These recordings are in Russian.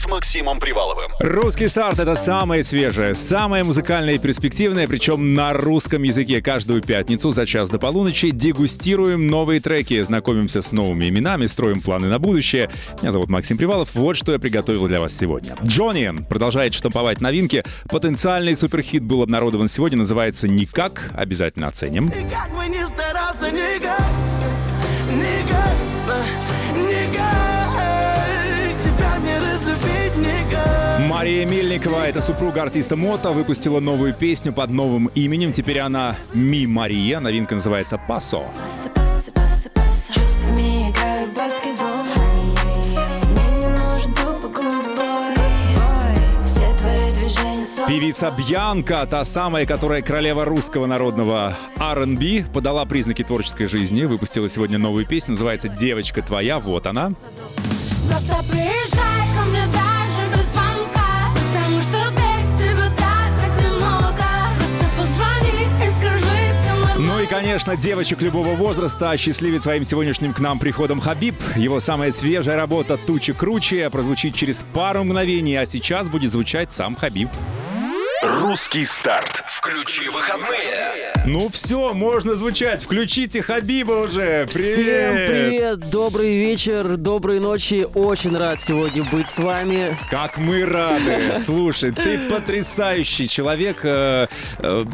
С Максимом Приваловым. Русский старт — это самое свежее, самое музыкальное и перспективное, причем на русском языке. Каждую пятницу за час до полуночи дегустируем новые треки, знакомимся с новыми именами, строим планы на будущее. Меня зовут Максим Привалов. Вот что я приготовил для вас сегодня. Джонни продолжает штамповать новинки. Потенциальный суперхит был обнародован сегодня, называется «Никак». Обязательно оценим. И как бы ни старался, никак, никак, никак Мария Мельникова, это супруга артиста Мота, выпустила новую песню под новым именем. Теперь она Ми Мария. Новинка называется «Пасо». Чувствами играю баскетбол Певица Бьянка, та самая, которая королева русского народного R&B, подала признаки творческой жизни, выпустила сегодня новую песню, называется «Девочка твоя», вот она. Просто приезжай конечно, девочек любого возраста счастливит своим сегодняшним к нам приходом Хабиб. Его самая свежая работа «Тучи круче» прозвучит через пару мгновений, а сейчас будет звучать сам Хабиб. Русский старт. Включи выходные. Ну все, можно звучать, включите Хабиба уже, привет! Всем привет, добрый вечер, доброй ночи. Очень рад сегодня быть с вами. Как мы рады! Слушай, ты потрясающий человек, э, э,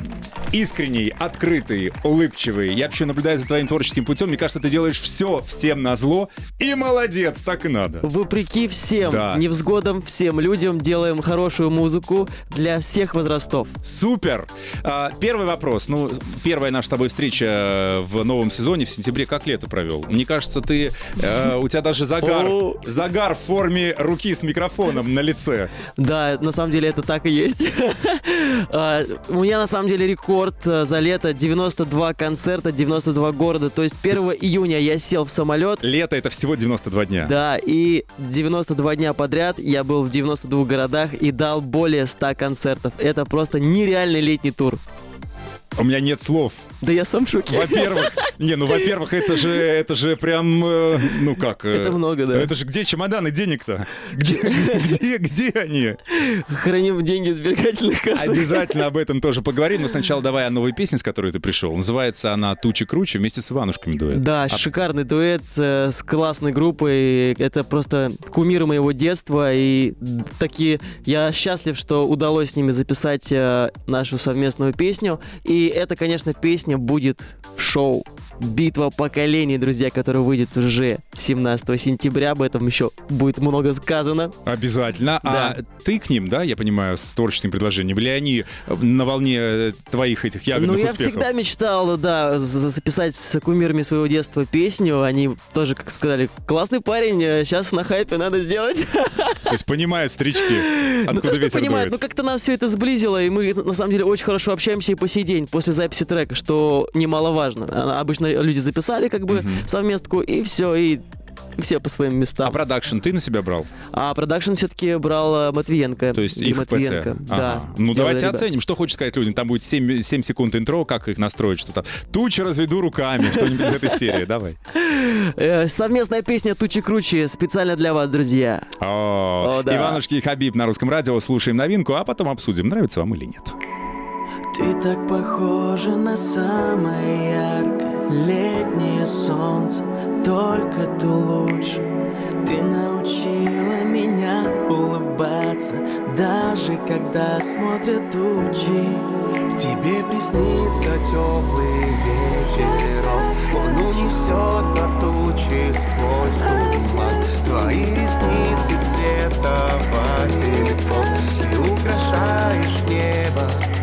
искренний, открытый, улыбчивый. Я вообще наблюдаю за твоим творческим путем. Мне кажется, ты делаешь все всем на зло. И молодец, так и надо. Вопреки всем Да. невзгодам, всем людям делаем хорошую музыку для всех возрастов. Супер! А, Первый вопрос. Ну, первая наша с тобой встреча в новом сезоне в сентябре. Как лето провел? Мне кажется, ты... э, у тебя даже загар. Загар в форме руки с микрофоном на лице. Да, на самом деле это так и есть. А, У меня на самом деле рекорд э, за лето 92 концерта, 92 города. То есть 1 июня я сел в самолет, Лето — это всего 92 дня. Да, и 92 дня подряд я был в 92 городах и дал более 100 концертов. Это просто нереальный летний тур. У меня нет слов. Да я сам в шоке. Во-первых, не, ну, во-первых, это же, это же прям, э, ну как? э, Это много, да. Это же где чемоданы денег-то? Где, где, где они? Храним деньги в сберегательных кассах. Обязательно об этом тоже поговорим, но сначала давай о новой песне, с которой ты пришел. Называется она «Тучи круче» вместе с Иванушками дуэт. Да, А- шикарный дуэт э, с классной группой. Это просто кумиры моего детства. И такие я счастлив, что удалось с ними записать нашу совместную песню. И это, конечно, песня будет в шоу. Битва поколений, друзья, которая выйдет уже 17 сентября. Об этом еще будет много сказано. Обязательно. А Да. ты к ним, да, я понимаю, с творческим предложением? Или они на волне э, твоих этих ягодных ну, я успехов? всегда мечтал, да, за- записать с кумирами своего детства песню. Они тоже, как сказали, классный парень, сейчас на хайпе надо сделать. То есть понимают старички, Ну, откуда что ветер понимают, ну как-то нас все это сблизило, и мы на самом деле очень хорошо общаемся и по сей день после записи трека, что немаловажно. А, Обычно люди записали как бы совместку, и все, и все по своим А местам. продакшн ты на себя брал? А продакшн все-таки брал э, Матвиенко. То есть Игорь их Матвиенко. ПЦ? Да. Ага. Ну, давайте ребята. оценим. Что хочет сказать людям? Там будет 7, 7 секунд интро, как их настроить, что-то. Тучи разведу руками, что-нибудь из этой серии. Давай. Э, совместная песня «Тучи круче» специально для вас, друзья. О. Иванушки и Хабиб на русском радио. Слушаем новинку, а потом обсудим, нравится вам или нет. Ты так похожа на самое яркое летнее солнце Только ты лучше. Ты научила меня улыбаться Даже когда смотрят тучи Тебе приснится теплый ветерок Он унесет на тучи сквозь туман. Твои ресницы цвета васильков Ты украшаешь небо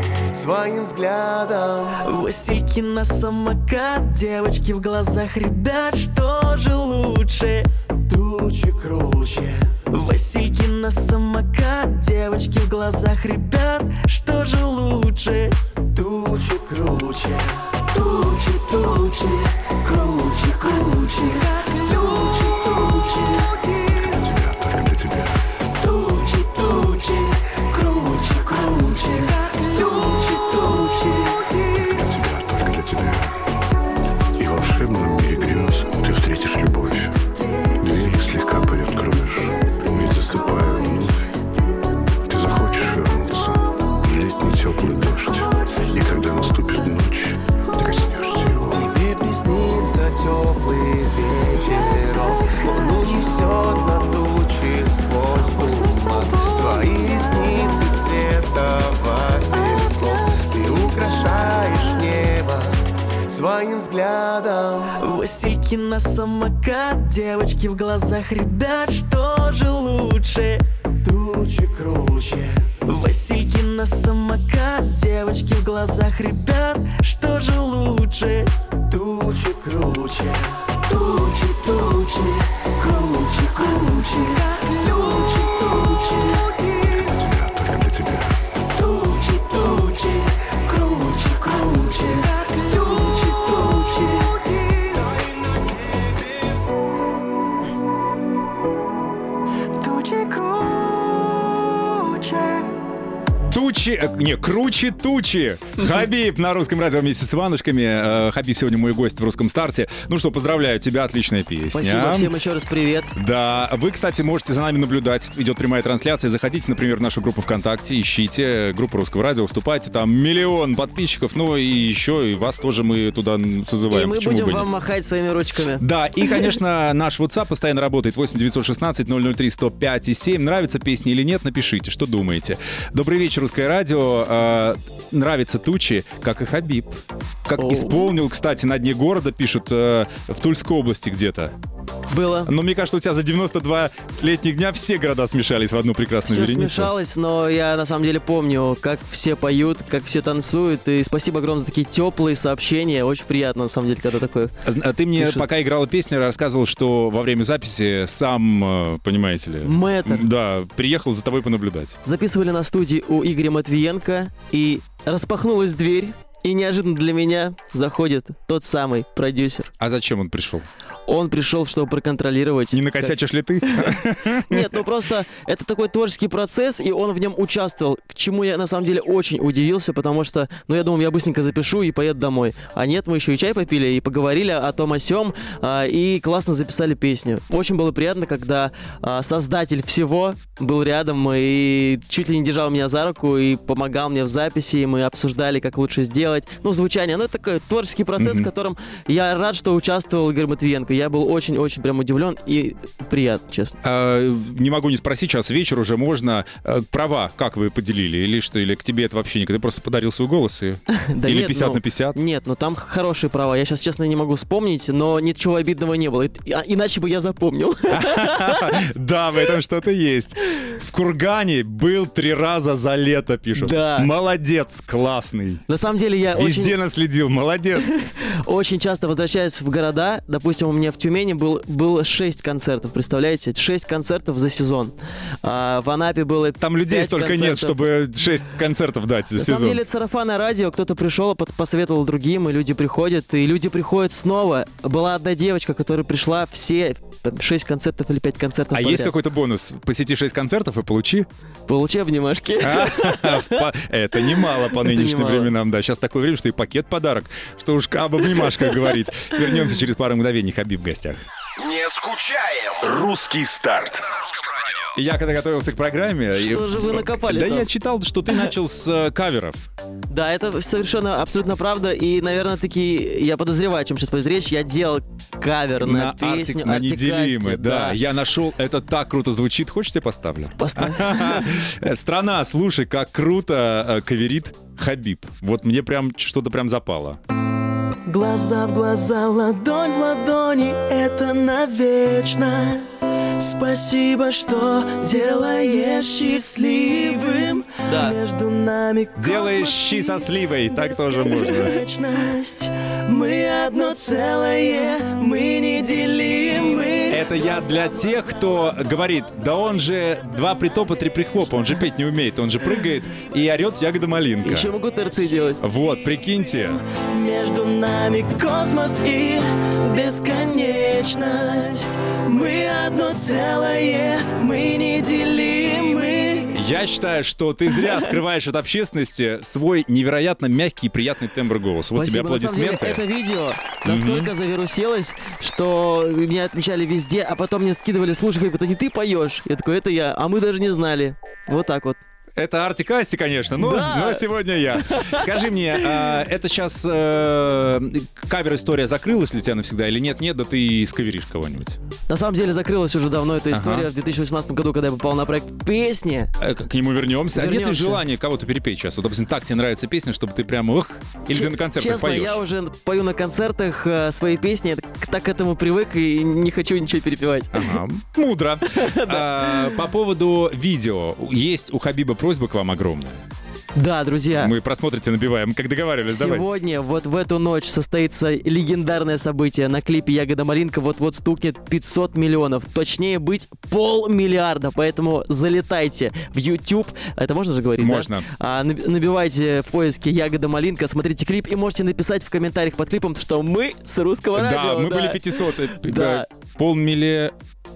своим взглядом. Васильки на самокат Девочки в глазах ребят Что же лучше? Тучи круче. Васильки на самокат Девочки в глазах ребят Что же лучше? Тучи круче. Тучи, тучи, круче, круче. Тучи, тучи. круче, Васильки на самокат, девочки в глазах ребят, что же лучше? Тучи круче Васильки на самокат, девочки в глазах ребят, круче тучи. Хабиб на русском радио вместе с Иванушками. Э, Хабиб сегодня мой гость в русском старте. Ну что, поздравляю тебя, отличная песня. Спасибо всем еще раз привет. Да, вы, кстати, можете за нами наблюдать. Идет прямая трансляция. Заходите, например, в нашу группу ВКонтакте, ищите группу Русского радио, вступайте. Там миллион подписчиков. Ну и еще и вас тоже мы туда созываем. И мы Почему будем вам махать своими ручками. Да, и, конечно, наш WhatsApp постоянно работает 8 916 003 105 и 7. Нравится песня или нет, напишите, что думаете. Добрый вечер, Русское радио. Э, нравится тучи, как и Хабиб. Как исполнил, кстати, на дне города, пишут, э, в Тульской области где-то. Было. Но мне кажется, у тебя за 92 летних дня все города смешались в одну прекрасную Все вереницу. смешалось, но я на самом деле помню, как все поют, как все танцуют. И спасибо огромное за такие теплые сообщения. Очень приятно, на самом деле, когда такое. А Ты мне, Пишут. пока играла песня, рассказывал, что во время записи сам, э, понимаете ли... Мэтр. Да, приехал за тобой понаблюдать. Записывали на студии у Игоря Матвиенко, и распахнулась дверь, и неожиданно для меня заходит тот самый продюсер. А зачем он пришел? Он пришел, чтобы проконтролировать. Не как- накосячишь ли ты? Нет, ну просто это такой творческий процесс, и он в нем участвовал, к чему я на самом деле очень удивился, потому что, ну я думал, я быстренько запишу и поеду домой. А нет, мы еще и чай попили, и поговорили о том о сём, а, и классно записали песню. Очень было приятно, когда а, создатель всего был рядом и чуть ли не держал меня за руку и помогал мне в записи, и мы обсуждали, как лучше сделать. Ну, звучание, ну это такой творческий процесс, в котором я рад, что участвовал Игорь Матвиенко. Я был очень-очень прям удивлен и приятно, честно. А, не могу не спросить, сейчас вечер уже можно. А, Права как вы поделили? Или что? Или к тебе это вообще никогда? Ты просто подарил свой голос и... Да Или нет, 50 ну, на 50? Нет, ну там хорошие права. Я сейчас, честно, не могу вспомнить, но ничего обидного не было. И- а- Иначе бы я запомнил. Да, в этом что-то есть. В Кургане был три раза за лето, пишут. Да. Молодец, классный. На самом деле я Везде очень, наследил, молодец. очень часто возвращаюсь в города. Допустим, у меня в Тюмени был, было 6 концертов, представляете? 6 концертов за сезон. А, в Анапе было Там людей столько нет, концертов. чтобы 6 концертов дать за На самом сезон. деле, это сарафанное радио, кто-то пришел, посоветовал другим, и люди приходят, и люди приходят снова. Была одна девочка, которая пришла все 6 концертов или 5 концертов А есть подряд. какой-то бонус? Посети 6 концертов и получи. Получи обнимашки. По- Это немало по нынешним временам, да. Сейчас такое время, что и пакет подарок, что уж об обнимашках говорить. Вернемся через пару мгновений. Хабиб в гостях. Не скучаем. Русский старт. Я когда готовился к программе... Что и- же вы накопали Да там? я читал, что ты начал с э, каверов. Да, это совершенно абсолютно правда. И, наверное, таки я подозреваю, о чем сейчас пойдет речь. Я делал кавер на, Артик- песню на «Артик неделимы, Асти», да. Я нашел, это так круто звучит. Хочешь, я поставлю? Поставь. Э, Страна, слушай, как круто э, каверит Хабиб. Вот мне прям что-то прям запало. Глаза в глаза, ладонь в ладони, это навечно. Спасибо, что делаешь счастливым. Да. Между нами Делаешь щи со сливой, так тоже можно. Мы одно целое, мы неделимы. Это я для тех, кто говорит, да он же два притопа, три прихлопа, он же петь не умеет, он же прыгает и орет ягода малинка. Еще могу терции делать. Вот, прикиньте. Между нами космос и бесконечность. Мы одно целое, мы неделимы. Я считаю, что ты зря скрываешь от общественности свой невероятно мягкий и приятный тембр голоса. Вот тебе аплодисменты. это видео настолько завируселось, что меня отмечали везде, а потом мне скидывали, слушай, как это не ты поешь. Я такой, это я, а мы даже не знали. Вот так вот. Это Арти Касти, конечно, но, Да. но сегодня я. Скажи мне, а, это сейчас э, кавер-история закрылась для тебя навсегда или нет? Нет, да ты скаверишь кого-нибудь. На самом деле закрылась уже давно эта Ага. история. В 2018 году, когда я попал на проект «Песни», Э, К нему вернемся. А нет ли Вернемся. желания кого-то перепеть сейчас? Вот, допустим, так тебе нравится песня, чтобы ты прямо ух, или ты на концертах Честно, поешь? я уже пою на концертах э, свои песни, так к этому привык и не хочу ничего перепевать. Ага, мудро. А, По поводу видео. Есть у Хабиба просьба к вам огромная. Да, друзья. Мы просмотрите набиваем, как договаривались. Давай. Сегодня, вот в эту ночь, состоится легендарное событие. На клипе «Ягода малинка» вот-вот стукнет 500 миллионов. Точнее быть, полмиллиарда. Поэтому залетайте в YouTube. Это можно же говорить, да? Можно. А, наб- набивайте в поиске «Ягода малинка», смотрите клип и можете написать в комментариях под клипом, что мы с русского Да, радио. мы были 500, э, Да.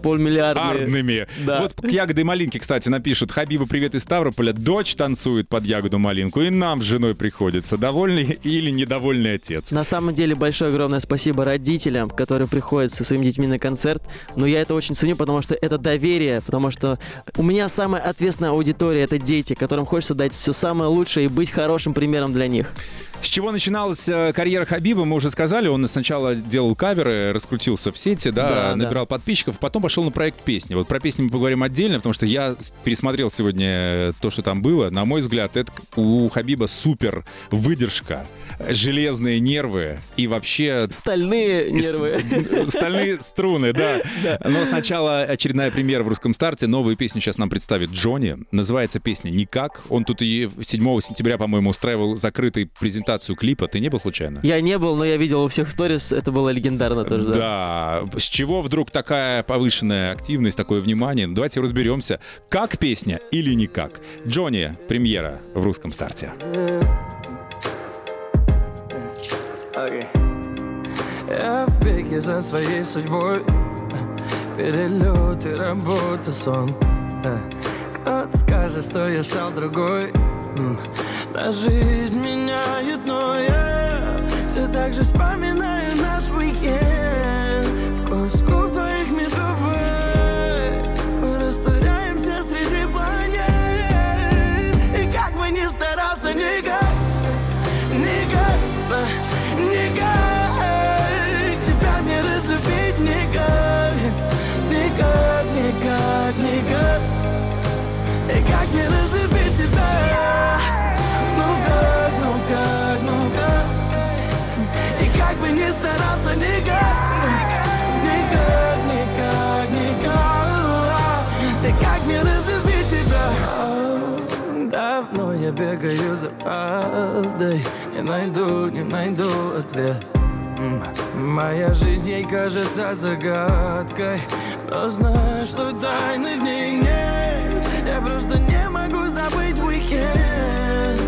Полмиллиардными. Да. Вот к ягоды малинке, кстати, напишут. Хаbiba, привет из Ставрополя. Дочь танцует под ягоду малинку, и нам с женой приходится. Довольный или недовольный отец? На самом деле большое огромное спасибо родителям, которые приходят со своими детьми на концерт. Но я это очень ценю, потому что это доверие, потому что у меня самая ответственная аудитория это дети, которым хочется дать все самое лучшее и быть хорошим примером для них. С чего начиналась э, карьера Хабиба, мы уже сказали. Он сначала делал каверы, раскрутился в сети, да, Да, набирал подписчиков, потом пошел на проект песни. Вот про песни мы поговорим отдельно, потому что я пересмотрел сегодня то, что там было. На мой взгляд, это у Хабиба супер выдержка, железные нервы и вообще Стальные нервы. Стальные струны, да. Но сначала очередная премьера в русском старте. Новую песню сейчас нам представит Джонни. Называется песня «Никак». Он тут и 7 сентября, по-моему, устраивал закрытую презентацию клипа. Ты не был случайно? Я не был, но я видел у всех сторис, это было легендарно тоже, да. Да. С чего вдруг такая повышенная активность, такое внимание? Ну, Давайте разберемся, как песня или никак. Джонни, премьера в русском старте. Окей. Я в беге за своей судьбой Перелет и работа, сон. Кто-то скажет, что я стал другой. Да жизнь меняет, но я Все за правдой Не найду, не найду ответ. Моя жизнь ей кажется загадкой. Но знаю, что тайны в ней нет. Я просто не могу забыть уикенд.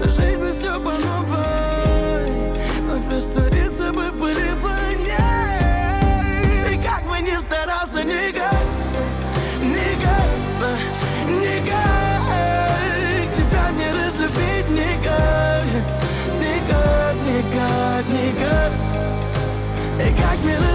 Прожить бы все по новой. Вновь раствориться бы в пыли планет. И как бы ни старался, никак И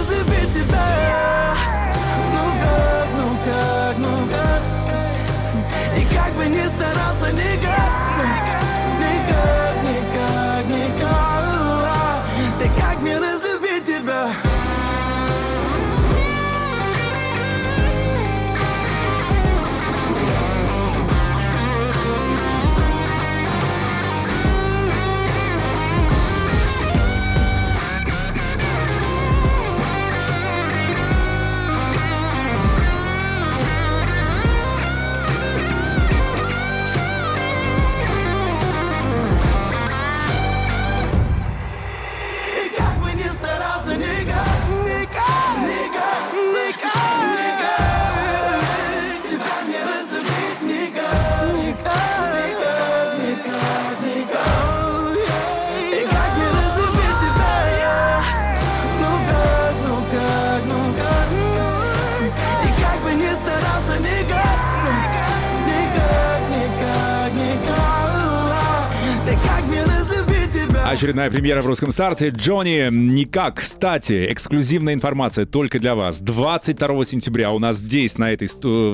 Очередная премьера в русском старте. Джонни Никак. Кстати, эксклюзивная информация только для вас. 22 сентября у нас здесь, на этой,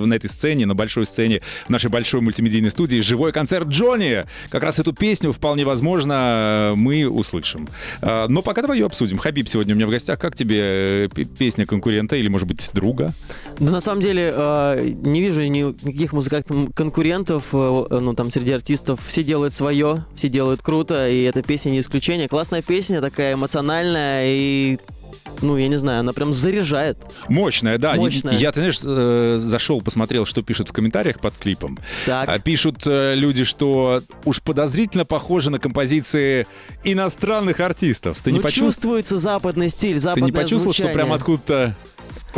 на этой сцене, на большой сцене, в нашей большой мультимедийной студии, живой концерт Джонни. Как раз эту песню, вполне возможно, мы услышим. А, Но пока давай ее обсудим. Хабиб сегодня у меня в гостях. Как тебе э, песня конкурента или, может быть, друга? Да на самом деле э, не вижу ни- никаких музыкальных конкурентов, э, ну там среди артистов все делают свое, все делают круто, и эта песня не исключение. Классная песня, такая эмоциональная и ну, я не знаю, она прям заряжает. Мощная, да. Мощная. Я, ты знаешь, э, зашел, посмотрел, что пишут в комментариях под клипом. Так. А Пишут э, люди, что уж подозрительно похоже на композиции иностранных артистов. Ты не ну, почувствовал? чувствуется западный стиль, Ты западное не почувствовал, что звучание. прям откуда-то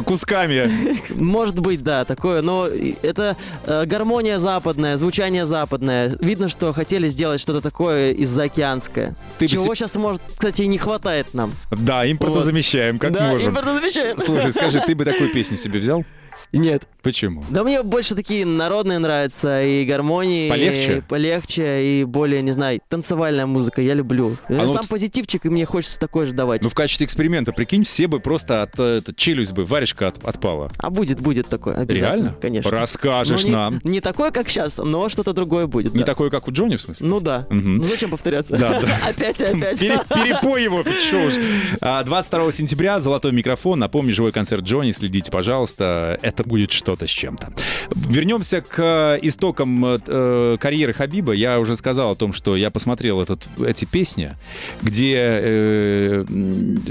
кусками? Может быть, да, такое, но это э, гармония западная, звучание западное. Видно, что хотели сделать что-то такое из заокеанское. Ты бы Чего се- сейчас, может, кстати, и не хватает нам. Да, импортозамещаем, как да, можем. импортозамещаем. Слушай, скажи, ты бы такую песню себе взял? Нет. Почему? Да мне больше такие народные нравятся, и гармонии. Полегче? и полегче, и более, не знаю, танцевальная музыка, я люблю. Я ну Сам вот- позитивчик, и мне хочется такой же давать. Ну, в качестве эксперимента, прикинь, все бы просто от э, это, челюсть бы, варежка от- отпала. А будет, будет такое, обязательно. Реально? Конечно. Расскажешь Ну, не, нам. Не такое, как сейчас, но что-то другое будет. Не да. такое, как у Джонни, в смысле? Ну да. Мгм. Ну зачем повторяться? Да, да. Опять и опять. Пере- перепой его, чё уж. А, 22 сентября «Золотой микрофон». Напомню, живой концерт Джонни. Следите, пожалуйста. Это будет что-то с чем-то. Вернемся к э, истокам э, э, карьеры Хабиба. Я уже сказал о том, что я посмотрел этот, эти песни, где э,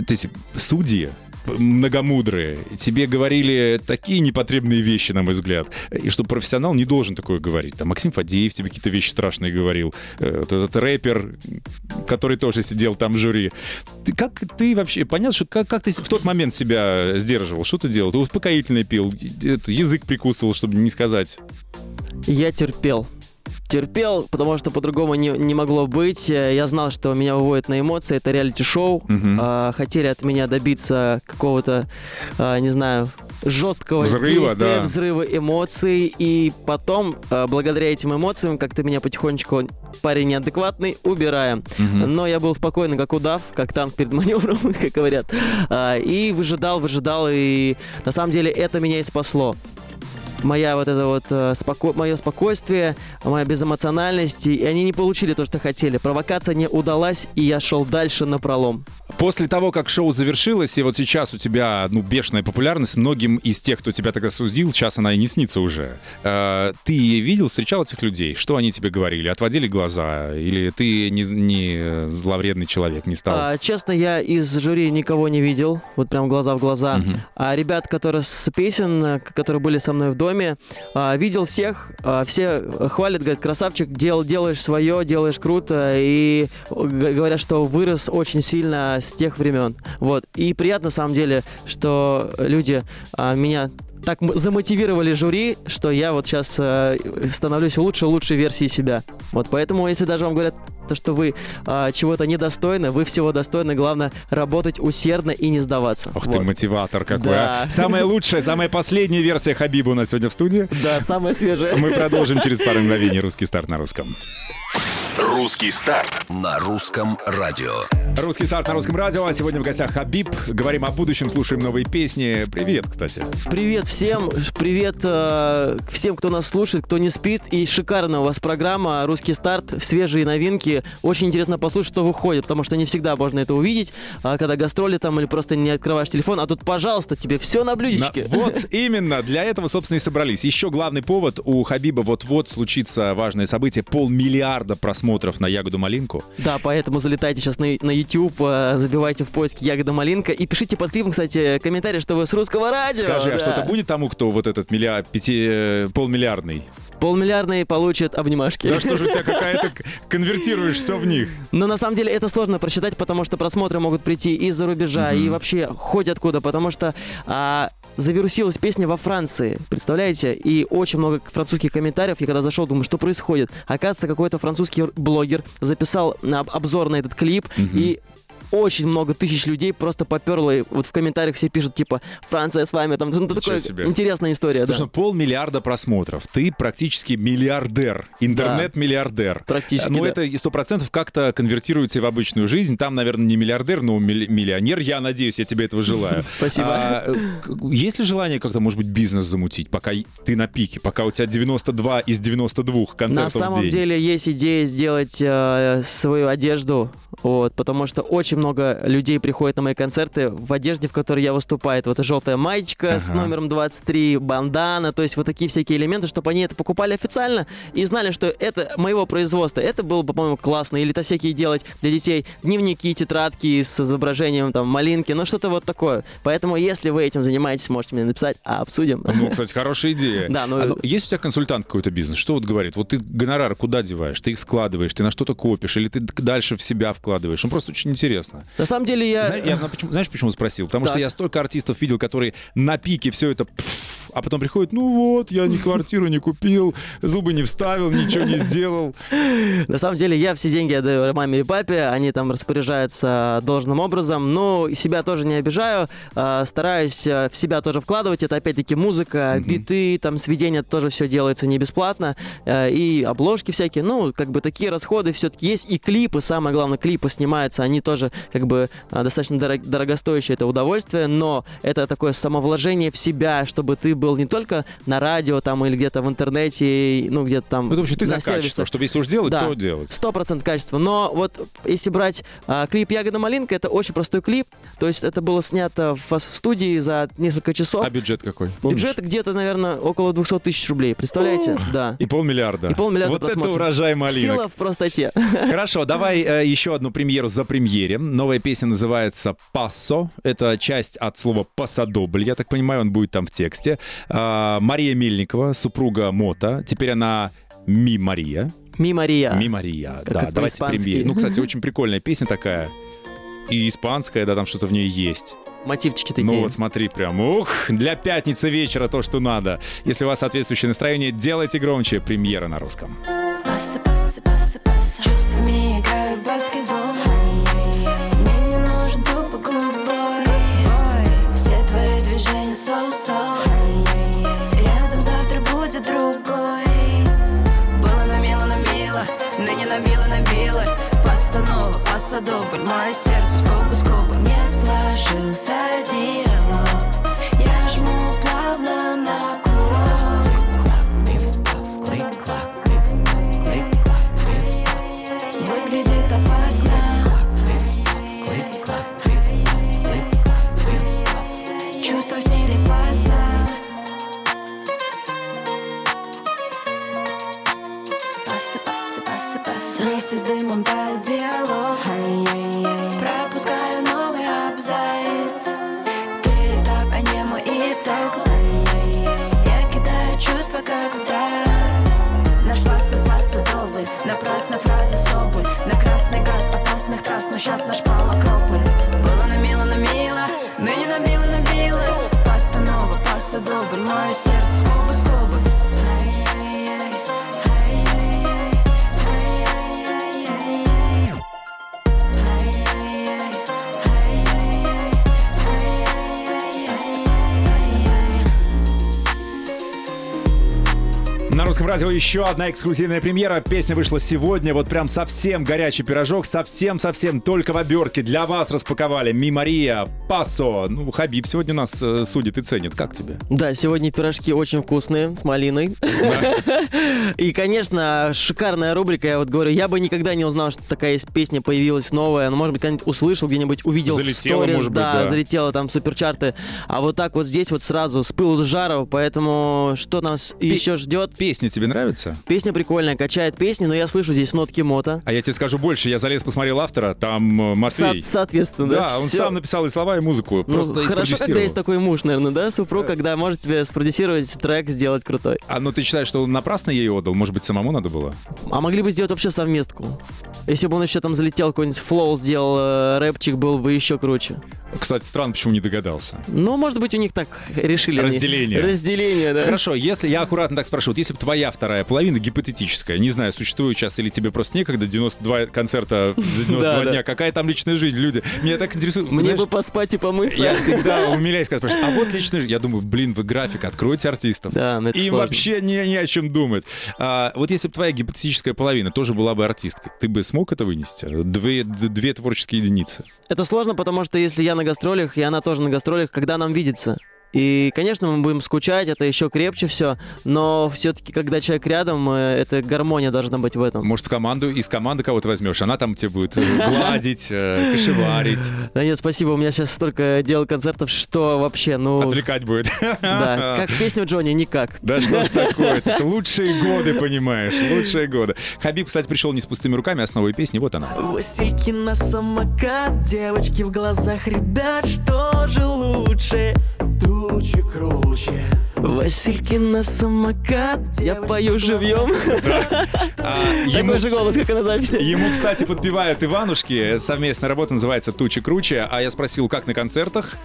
эти судьи многомудрые, тебе говорили такие непотребные вещи, на мой взгляд, и что профессионал не должен такое говорить. Там Максим Фадеев тебе какие-то вещи страшные говорил, э, вот этот рэпер, который тоже сидел там в жюри. Ты, как ты вообще, понятно, что как, как ты в тот момент себя сдерживал? Что ты делал? Ты успокоительное пил, язык прикусывал, чтобы не сказать. Я терпел. Терпел, потому что по-другому не, не могло быть. Я знал, что меня выводит на эмоции. Это реалити-шоу. Мгм. А, хотели от меня добиться какого-то, а, не знаю, жесткого Взрыва, действия, да. взрыва эмоций. И потом, а, благодаря этим эмоциям, как-то меня потихонечку парень неадекватный, убираем. Но я был спокойный, как удав, как танк перед маневром, как говорят. А, И выжидал, выжидал, и на самом деле это меня и спасло. Моя вот это вот э, споко... мое спокойствие, моя безэмоциональность, и они не получили то, что хотели. Провокация не удалась, и я шел дальше на пролом. После того, как шоу завершилось, и вот сейчас у тебя, ну, бешеная популярность, многим из тех, кто тебя тогда судил, сейчас она и не снится уже. Э, ты видел, встречал этих людей? Что они тебе говорили? Отводили глаза? Или ты не, не зловредный человек, не стал? А, честно, я из жюри никого не видел, вот прям глаза в глаза. А ребят, которые с песен, э, которые были со мной в доме, а, видел всех, а, все хвалят, говорят, красавчик, дел, делаешь свое, делаешь круто, и говорят, что вырос очень сильно с тех времен. Вот. И приятно, на самом деле, что люди а, меня так замотивировали жюри, что я вот сейчас становлюсь лучше лучшей версией себя. Вот поэтому, если даже вам говорят то, что вы а, чего-то недостойны, вы всего достойны, главное работать усердно и не сдаваться. Ох ты, Вот. мотиватор какой, Да. а. Самая лучшая, самая последняя версия Хабиба у нас сегодня в студии. Да, самое свежее. Мы продолжим через пару мгновений русский старт на русском. Русский старт на русском радио. Русский старт на русском радио. А сегодня в гостях Хабиб. Говорим о будущем, слушаем новые песни. Привет, кстати. Привет всем, привет э, всем, кто нас слушает, кто не спит. И шикарная у вас программа «Русский старт», свежие новинки. Очень интересно послушать, что выходит, потому что не всегда можно это увидеть, а когда гастроли там или просто не открываешь телефон. А тут, пожалуйста, тебе все на На- блюдечке. вот именно, для этого, собственно, и собрались. Еще главный повод, у Хабиба вот-вот случится важное событие, полмиллиарда просмотров на Ягоду Малинку. Да, поэтому залетайте сейчас на, на YouTube, э, забивайте в поиск «Ягода Малинка» и пишите под клипом, кстати, комментарий, что вы с русского радио. Скажи, а да. что-то будет тому, кто вот этот миллиард, пяти, э, полмиллиардный? Полмиллиардные получат обнимашки. Да что же у тебя какая-то... Конвертируешь все в них. Но на самом деле это сложно просчитать, потому что просмотры могут прийти из-за рубежа и вообще хоть откуда, потому что а, завирусилась песня во Франции, представляете? И очень много французских комментариев. Я когда зашел, думаю, что происходит? Оказывается, какой-то французский блогер записал обзор на этот клип и очень много тысяч людей просто поперло. и Вот в комментариях все пишут, типа, Франция с вами. Там, ну, такая себе. интересная история. Слушай, да. ну полмиллиарда просмотров. Ты практически миллиардер, интернет-миллиардер. Практически, Ну, да. это сто процентов как-то конвертируется и в обычную жизнь. Там, наверное, не миллиардер, но милли- миллионер. Я надеюсь, я тебе этого желаю. Спасибо. А, есть ли желание как-то, может быть, бизнес замутить, пока ты на пике, пока у тебя 92 из 92 концертов На самом деле есть идея сделать э, свою одежду, вот, потому что очень много людей приходят на мои концерты в одежде, в которой я выступаю. Это вот желтая маечка с Ага. номером 23, бандана, то есть вот такие всякие элементы, чтобы они это покупали официально и знали, что это моего производства. Это было бы, по-моему, классно. Или то всякие делать для детей дневники, тетрадки с изображением там малинки, ну что-то вот такое. Поэтому, если вы этим занимаетесь, можете мне написать, а обсудим. Ну, кстати, хорошая идея. Да, ну- А, есть у тебя консультант какой-то бизнес? Что вот говорит? Вот ты гонорар куда деваешь? Ты их складываешь, ты на что-то копишь, или ты дальше в себя вкладываешь? Ну, просто очень интересно. На самом деле я... Зна- я, ну, почему- знаешь, почему спросил? Потому что Так. я столько артистов видел, которые на пике все это... а потом приходят, ну вот, я ни квартиру не купил, зубы не вставил, ничего не сделал. На самом деле я все деньги отдаю маме и папе, они там распоряжаются должным образом, но себя тоже не обижаю, а, стараюсь а, в себя тоже вкладывать, это опять-таки музыка, биты, там сведения тоже все делается не бесплатно, а, и обложки всякие, ну, как бы такие расходы все-таки есть, и клипы, самое главное, клипы снимаются, они тоже как бы а, достаточно дорог- дорогостоящее это удовольствие, но это такое самовложение в себя, чтобы ты был не только на радио там или где-то в интернете, ну, где-то там Ну, в общем, ты за качество, сервисах. чтобы если уж делать, Да. то делать. Сто процентов качества. Но вот если брать а, клип «Ягода малинка», это очень простой клип. То есть это было снято в, в студии за несколько часов. А бюджет какой? Помнишь? Бюджет где-то, наверное, около 200 тысяч рублей. Представляете? Да. И полмиллиарда. И полмиллиарда Вот это просмотров. урожай малинок. Сила в простоте. Хорошо, давай э, еще одну премьеру за премьере. Новая песня называется «Пассо». Это часть от слова «пасадобль». Я так понимаю, он будет там в тексте. А, Мария Мельникова, супруга Мота. Теперь она Ми Мария. Ми Мария. Ми Мария. Как да, это давайте премьер. Ну, кстати, очень прикольная песня такая. И испанская, да, там что-то в ней есть. Мотивчики такие. Ну вот смотри, прям, ух, для пятницы вечера то, что надо. Если у вас соответствующее настроение, делайте громче. Премьера на русском. Паса, паса, паса, паса Чувствами играю в Пасадобль Мое сердце в скобы, скобы Не сложился радио еще одна эксклюзивная премьера. Песня вышла сегодня. Вот прям совсем горячий пирожок. Совсем-совсем только в обертке. Для вас распаковали. Ми Мария, Пасо. Ну, Хабиб сегодня нас э, судит и ценит. Как тебе? Да, сегодня пирожки очень вкусные, с малиной. И, конечно, шикарная рубрика. Я вот говорю, я бы никогда не узнал, что такая есть песня появилась новая. Ну, может быть, когда-нибудь услышал где-нибудь, увидел в Залетела, сторис, может быть, да, да. залетела там суперчарты. А вот так вот здесь вот сразу с пылу с жару. Поэтому что нас еще ждет? Песня тебе нравится? Песня прикольная, качает песни, но я слышу здесь нотки мота. А я тебе скажу больше. Я залез, посмотрел автора. Там э, Матвей. Со- соответственно, Да, он всё. сам написал и слова, и музыку. Ну, Просто хорошо, когда есть такой муж, наверное, да, супруг, когда может тебе спродюсировать трек, сделать крутой. А ну ты считаешь, что он напрасно ей отдал? Может быть, самому надо было? А могли бы сделать вообще совместку. Если бы он еще там залетел, какой-нибудь флоу сделал, э, рэпчик был бы еще круче. Кстати, странно, почему не догадался. Ну, может быть, у них так решили. они. Разделение. Разделение, да. Хорошо, если я аккуратно так спрошу, вот если бы твоя вторая половина гипотетическая. Не знаю, существует сейчас или тебе просто некогда 92 концерта за 92 Да, да. дня. Какая там личная жизнь, люди? Меня так интересует. Мне бы поспать и помыться. я всегда умиляюсь, когда спрашивают, а вот личная жизнь. Я думаю, блин, вы график, откройте артистов. Да, но это Им сложно. вообще не, не о чем думать. А, вот если бы твоя гипотетическая половина тоже была бы артисткой, ты бы смог это вынести? Две творческие единицы. Это сложно, потому что если я на гастролях, и она тоже на гастролях, когда нам видится? И, конечно, мы будем скучать, это еще крепче все, но все-таки, когда человек рядом, э, эта гармония должна быть в этом. Может, в команду, из команды кого-то возьмешь, она там тебе будет э, гладить, э, кошеварить, Да нет, спасибо, у меня сейчас столько дел концертов, что вообще, ну... отвлекать будет. Да, как песню Джонни, никак. Да что ж такое? Это лучшие годы, понимаешь, лучшие годы. Хабиб, кстати, пришел не с пустыми руками, а с новой песней. Вот она. Васильки на самокат, девочки в глазах ребят, что же лучше? Тучи круче Васильки на самокат, я пою живьем. А, ему- Такой же голос, как и на записи. Ему, кстати, подпевают Иванушки. Совместная работа называется «Тучи круче». А я спросил, как на концертах.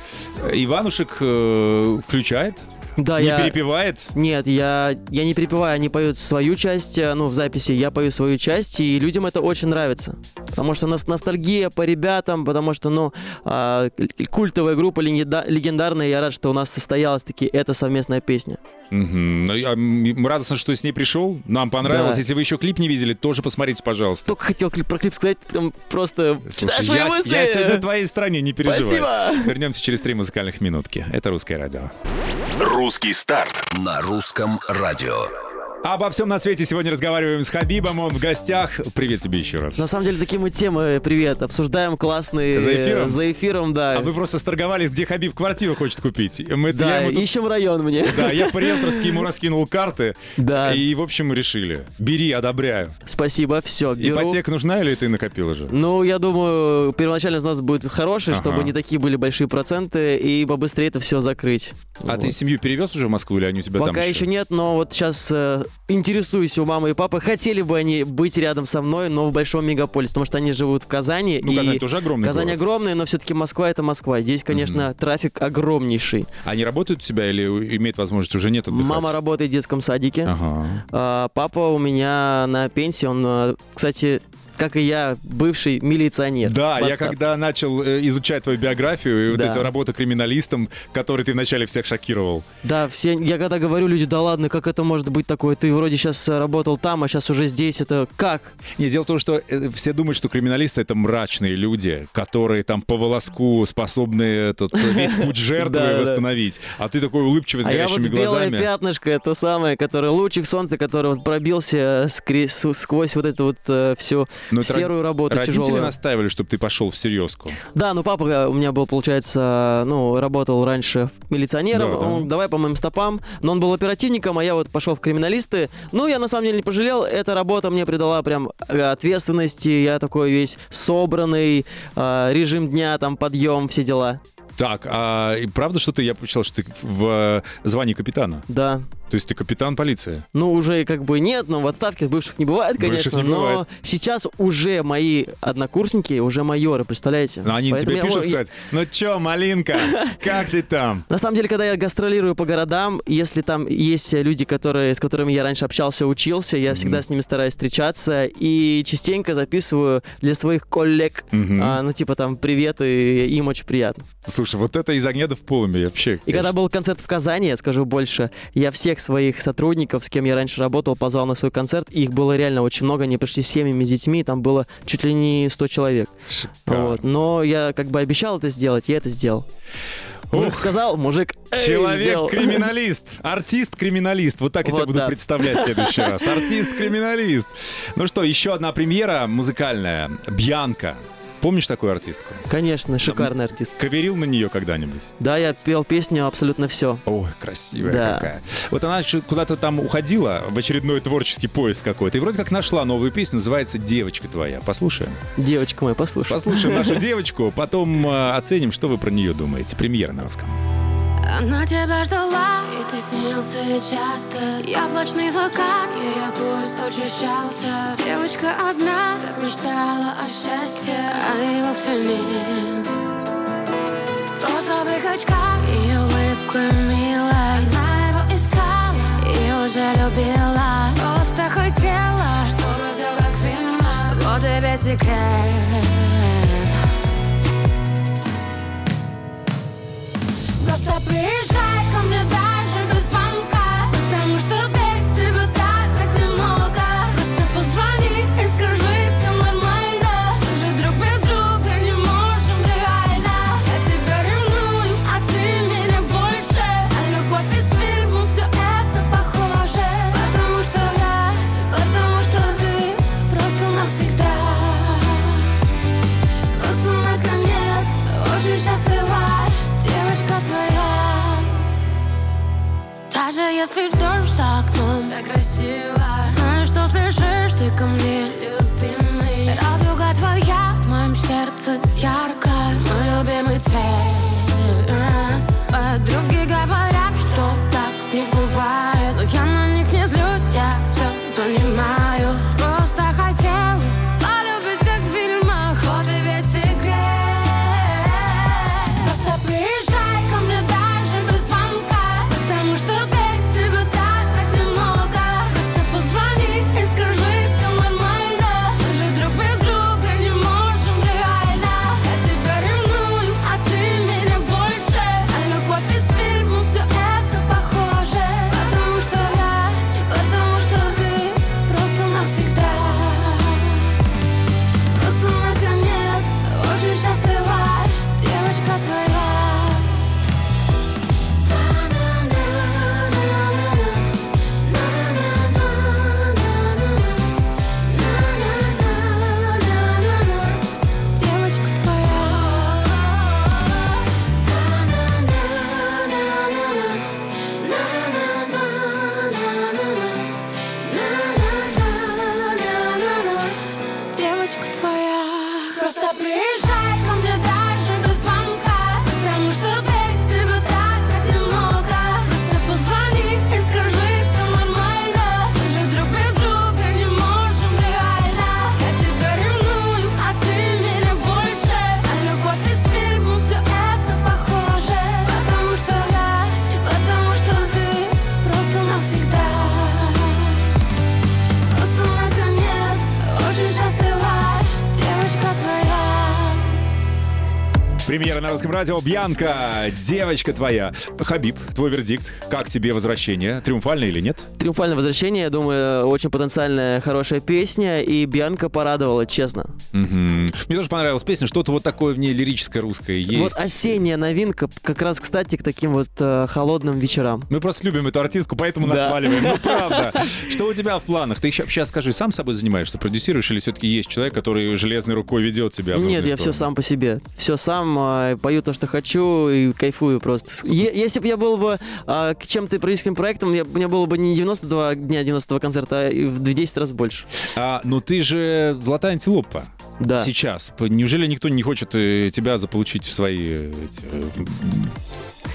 Иванушек э, включает, Да, не я... перепевает. Нет, я, я не перепеваю, они поют свою часть, э, ну, в записи, я пою свою часть, и людям это очень нравится. Потому что нас ностальгия по ребятам, потому что, ну, а, культовая группа легенда- легендарная, я рад, что у нас состоялась таки эта совместная песня. Ну, я- радостно, что с ней пришел. Нам понравилось. Да. Если вы еще клип не видели, тоже посмотрите, пожалуйста. Только хотел клип, про клип сказать, прям просто Слушай, я, мысли. я сегодня на твоей стороне, не переживай. Спасибо. Вернемся через три музыкальных минутки. Это «Русское радио». Русский старт на русском радио. Обо всем на свете сегодня разговариваем с Хабибом. Он в гостях. Привет тебе еще раз. На самом деле, такие мы темы, привет, обсуждаем классные... За эфиром? За эфиром, да. А мы просто сторговались, где Хабиб квартиру хочет купить. Мы, я Да, ему тут- ищем район мне. Да, я по-риэлторски ему раскинул карты. Да. И, в общем, решили. Бери, одобряю. Спасибо, все, беру. Ипотека нужна или ты накопил уже? Ну, я думаю, первоначальный взнос будет хороший, чтобы Ага. не такие были большие проценты, и побыстрее это все закрыть. А Вот. ты семью перевез уже в Москву или они у тебя там Пока еще нет, но вот сейчас э, интересуюсь у мамы и папы. Хотели бы они быть рядом со мной, но в большом мегаполисе, потому что они живут в Казани. Ну, и Казань тоже огромный Казань город. огромная, но все-таки Москва это Москва. Здесь, конечно, трафик огромнейший. Они работают у тебя или имеют возможность уже нет отдыхать? Мама работает в детском садике. Ага. А, папа у меня на пенсии. Он, э, кстати, как и я, бывший милиционер. Да, я когда начал э, изучать твою биографию и вот Да. эти работы криминалистом, который ты вначале всех шокировал. Да, все, я когда говорю, люди, да ладно, как это может быть такое? Ты вроде сейчас работал там, а сейчас уже здесь. Это как? Не, дело в том, что э, все думают, что криминалисты это мрачные люди, которые там по волоску способны этот весь путь жертвы восстановить. А ты такой улыбчивый с А я вот горящими белое глазами. пятнышко, это самое, которое лучик солнца, который вот пробился сквозь вот эту вот э, всю Но это серую работу Родители тяжелую. настаивали, чтобы ты пошел в серьезку. Да, ну папа э, у меня был, получается, ну, работал раньше милиционером, Да, да. он давай по моим стопам, но он был оперативником, а я вот пошел в криминалисты. Ну, я на самом деле не пожалел, эта работа мне придала прям э, ответственности, я такой весь собранный, э, режим дня, там, подъем, все дела. Так, а правда, что ты, я почитал, что ты в звании капитана? Да. То есть ты капитан полиции? Ну, уже как бы нет, но в отставке бывших не бывает, Бывших конечно. не но бывает. сейчас уже мои однокурсники, уже майоры, представляете? Ну, Они Поэтому тебе я пишут сказать, ну чё, малинка, как ты там? На самом деле, когда я гастролирую по городам, если там есть люди, которые, с которыми я раньше общался, учился, я всегда с ними стараюсь встречаться и частенько записываю для своих коллег, а, ну типа там привет, и им очень приятно. Слушай, вот это из огня до в полуме вообще. И когда был концерт в Казани, я скажу больше, я всех своих сотрудников, с кем я раньше работал, позвал на свой концерт, и их было реально очень много, они пришли с семьями, с детьми, там было чуть ли не 100 человек. Шикарно. Вот. Но я как бы обещал это сделать, я это сделал. Мужик сказал, мужик. Человек-криминалист, артист-криминалист. Вот так я тебя Вот буду да. представлять в следующий раз. Артист-криминалист. Ну что, еще одна премьера музыкальная. Бьянка. Помнишь такую артистку? Конечно, шикарный артист. Каверил на нее когда-нибудь? Да, я пел песню абсолютно все. Ой, красивая Да. какая. Вот она куда-то там уходила в очередной творческий поиск какой-то. И вроде как нашла новую песню, называется «Девочка твоя». Послушаем. Девочка моя, послушай. Послушаем нашу девочку, потом э, оценим, что вы про нее думаете. Премьера на русском. Она тебя ждала, и ты снился часто Яблочный закат, ее пульс учащался Девочка одна, так мечтала о счастье Нет В ее улыбка милая Она его искала и уже любила на русском радио «Бьянка», девочка твоя. Хабиб, твой вердикт. Как тебе возвращение? Триумфально или нет? Триумфальное возвращение, я думаю, очень потенциальная, хорошая песня, и Бьянка порадовала, честно. Мгм. Мне тоже понравилась песня, что-то вот такое в ней лирическое русское есть. Вот осенняя новинка, как раз, кстати, к таким вот э, холодным вечерам. Мы просто любим эту артистку, поэтому Да. нахваливаем. Ну, правда. Что у тебя в планах? Ты сейчас скажи, сам собой занимаешься, продюсируешь, или все-таки есть человек, который железной рукой ведет тебя Нет, я все сам по себе. Все сам, э, пою то, что хочу, и кайфую просто. Если бы я был бы э, к чем-то продюсерским проектом, меня было бы не 92 дня 90 концерта, в 10 раз больше. А, ну ты же золотая антилопа. Да. Сейчас. Неужели никто не хочет э, тебя заполучить в свои э, эти, э,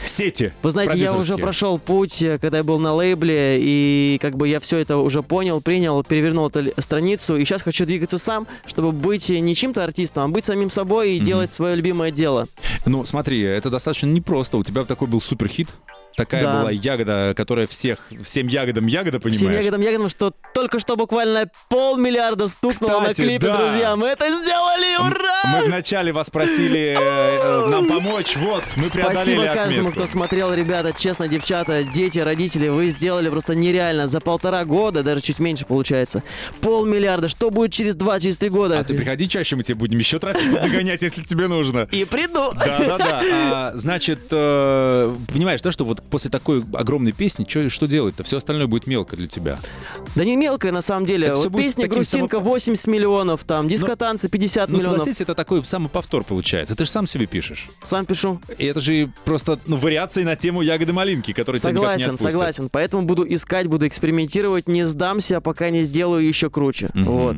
сети? Вы знаете, я уже прошел путь, когда я был на лейбле, и как бы я все это уже понял, принял, перевернул эту страницу, и сейчас хочу двигаться сам, чтобы быть не чьим-то артистом, а быть самим собой и делать свое любимое дело. Ну, смотри, это достаточно непросто. У тебя такой был суперхит. Такая Да. была ягода, которая всех, всем ягодам ягода, Всем понимаешь? ягодам ягодам, что только что буквально полмиллиарда стукнуло Кстати, на клипе, да. друзья. Мы это сделали, ура! Мы вначале вас просили э, э, нам помочь. Вот, мы преодолели Спасибо каждому, отметку. кто смотрел, ребята. Честно, девчата, дети, родители, вы сделали просто нереально. За полтора года, даже чуть меньше получается. Полмиллиарда. Что будет через два, через три года? А ты приходи чаще, мы тебе будем еще трафик нагонять, если тебе нужно. И приду. Да-да-да. А, значит, э, понимаешь, да, что вот после такой огромной песни, чё- что делать-то? Все остальное будет мелко для тебя. Да не мелкая на самом деле. Это Вот песня «Грустинка» самопо- 80 миллионов, там, дискотанцы 50 Ну, миллионов. согласись, это такой самоповтор получается. Ты же сам себе пишешь. Сам пишу. И это же просто ну, вариации на тему ягоды малинки, которые тебя никак не Согласен, отпустят. согласен. Поэтому буду искать, буду экспериментировать, не сдамся, пока не сделаю еще круче. Мгм. Вот.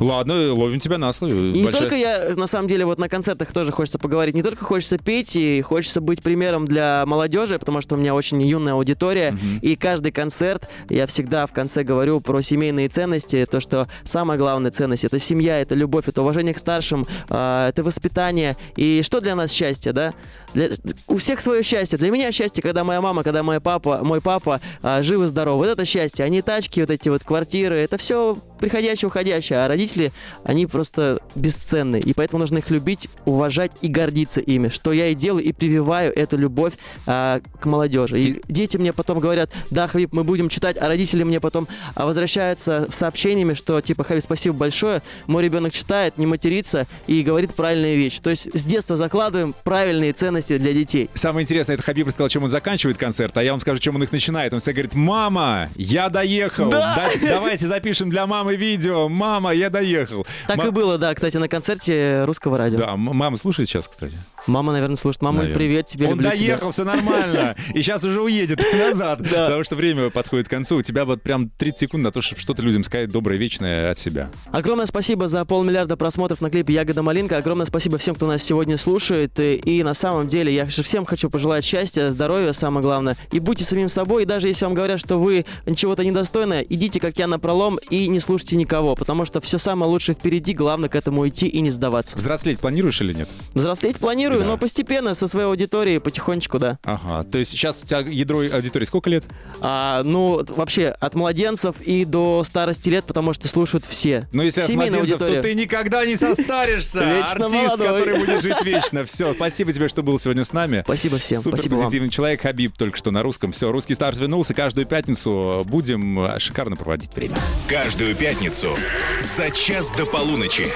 Ладно, ловим тебя на слове. И не только я, на самом деле, вот на концертах тоже хочется поговорить, не только хочется петь, и хочется быть примером для молодежи, потому что у меня очень юная аудитория, и каждый концерт я всегда в конце говорю про семейные ценности, то, что самая главная ценность — это семья, это любовь, это уважение к старшим, а, это воспитание. И что для нас счастье, да? Для- у всех свое счастье. Для меня счастье, когда моя мама, когда мой папа, мой папа а, живы, здоровы. Вот это счастье. Они тачки, вот эти вот квартиры, это все приходящее, уходящее. А родители, они просто бесценны. И поэтому нужно их любить, уважать и гордиться ими. Что я и делаю, и прививаю эту любовь а, к молодежи. И, дети мне потом говорят, да, Хабиб, мы будем читать, а родители мне потом а, возвращаются с сообщениями, что типа, Хабиб, спасибо большое, мой ребенок читает, не матерится и говорит правильные вещи. То есть с детства закладываем правильные ценности для детей. Самое интересное, это Хабиб сказал, чем он заканчивает концерт, а я вам скажу, чем он их начинает. Он всегда говорит, мама, я доехал. Да- давайте запишем для мамы видео. Мама, я доехал. Так Ма- и было, да, кстати, на концерте русского радио. Да, мама слушает сейчас, кстати. Мама, наверное, слушает. Мама, Наверное. привет тебе, Он люблю тебя. доехал, все нормально. И сейчас уже уедет назад. Потому что время подходит к концу. У тебя вот прям 30 секунд на то, чтобы что-то людям сказать доброе, вечное от себя. Огромное спасибо за полмиллиарда просмотров на клипе «Ягода Малинка. Огромное спасибо всем, кто нас сегодня слушает. И, и на самом деле я же всем хочу пожелать счастья, здоровья, самое главное. И будьте самим собой. И даже если вам говорят, что вы чего-то недостойны, идите, как я, на пролом и не слушайте никого. Потому что все самое лучшее впереди. Главное к этому идти и не сдаваться. Взрослеть планируешь или нет? Взрослеть планирую, Да. но постепенно, со своей аудиторией, потихонечку, да. Ага, то есть сейчас у тебя ядро аудитории сколько лет? А, ну, вообще, от младенцев и до старости лет, потому что слушают все. Ну, если от Семейная младенцев, аудитория. то ты никогда не состаришься. Вечно Артист, молодой. который будет жить вечно. Все, спасибо тебе, что был сегодня с нами. Спасибо всем, Супер спасибо вам. позитивный человек Хабиб только что на русском. Все, русский старт вернулся. Каждую пятницу будем э, шикарно проводить время. Каждую пятницу за час до полуночи.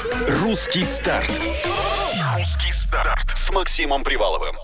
Русский старт. Русский старт с Максимом Приваловым.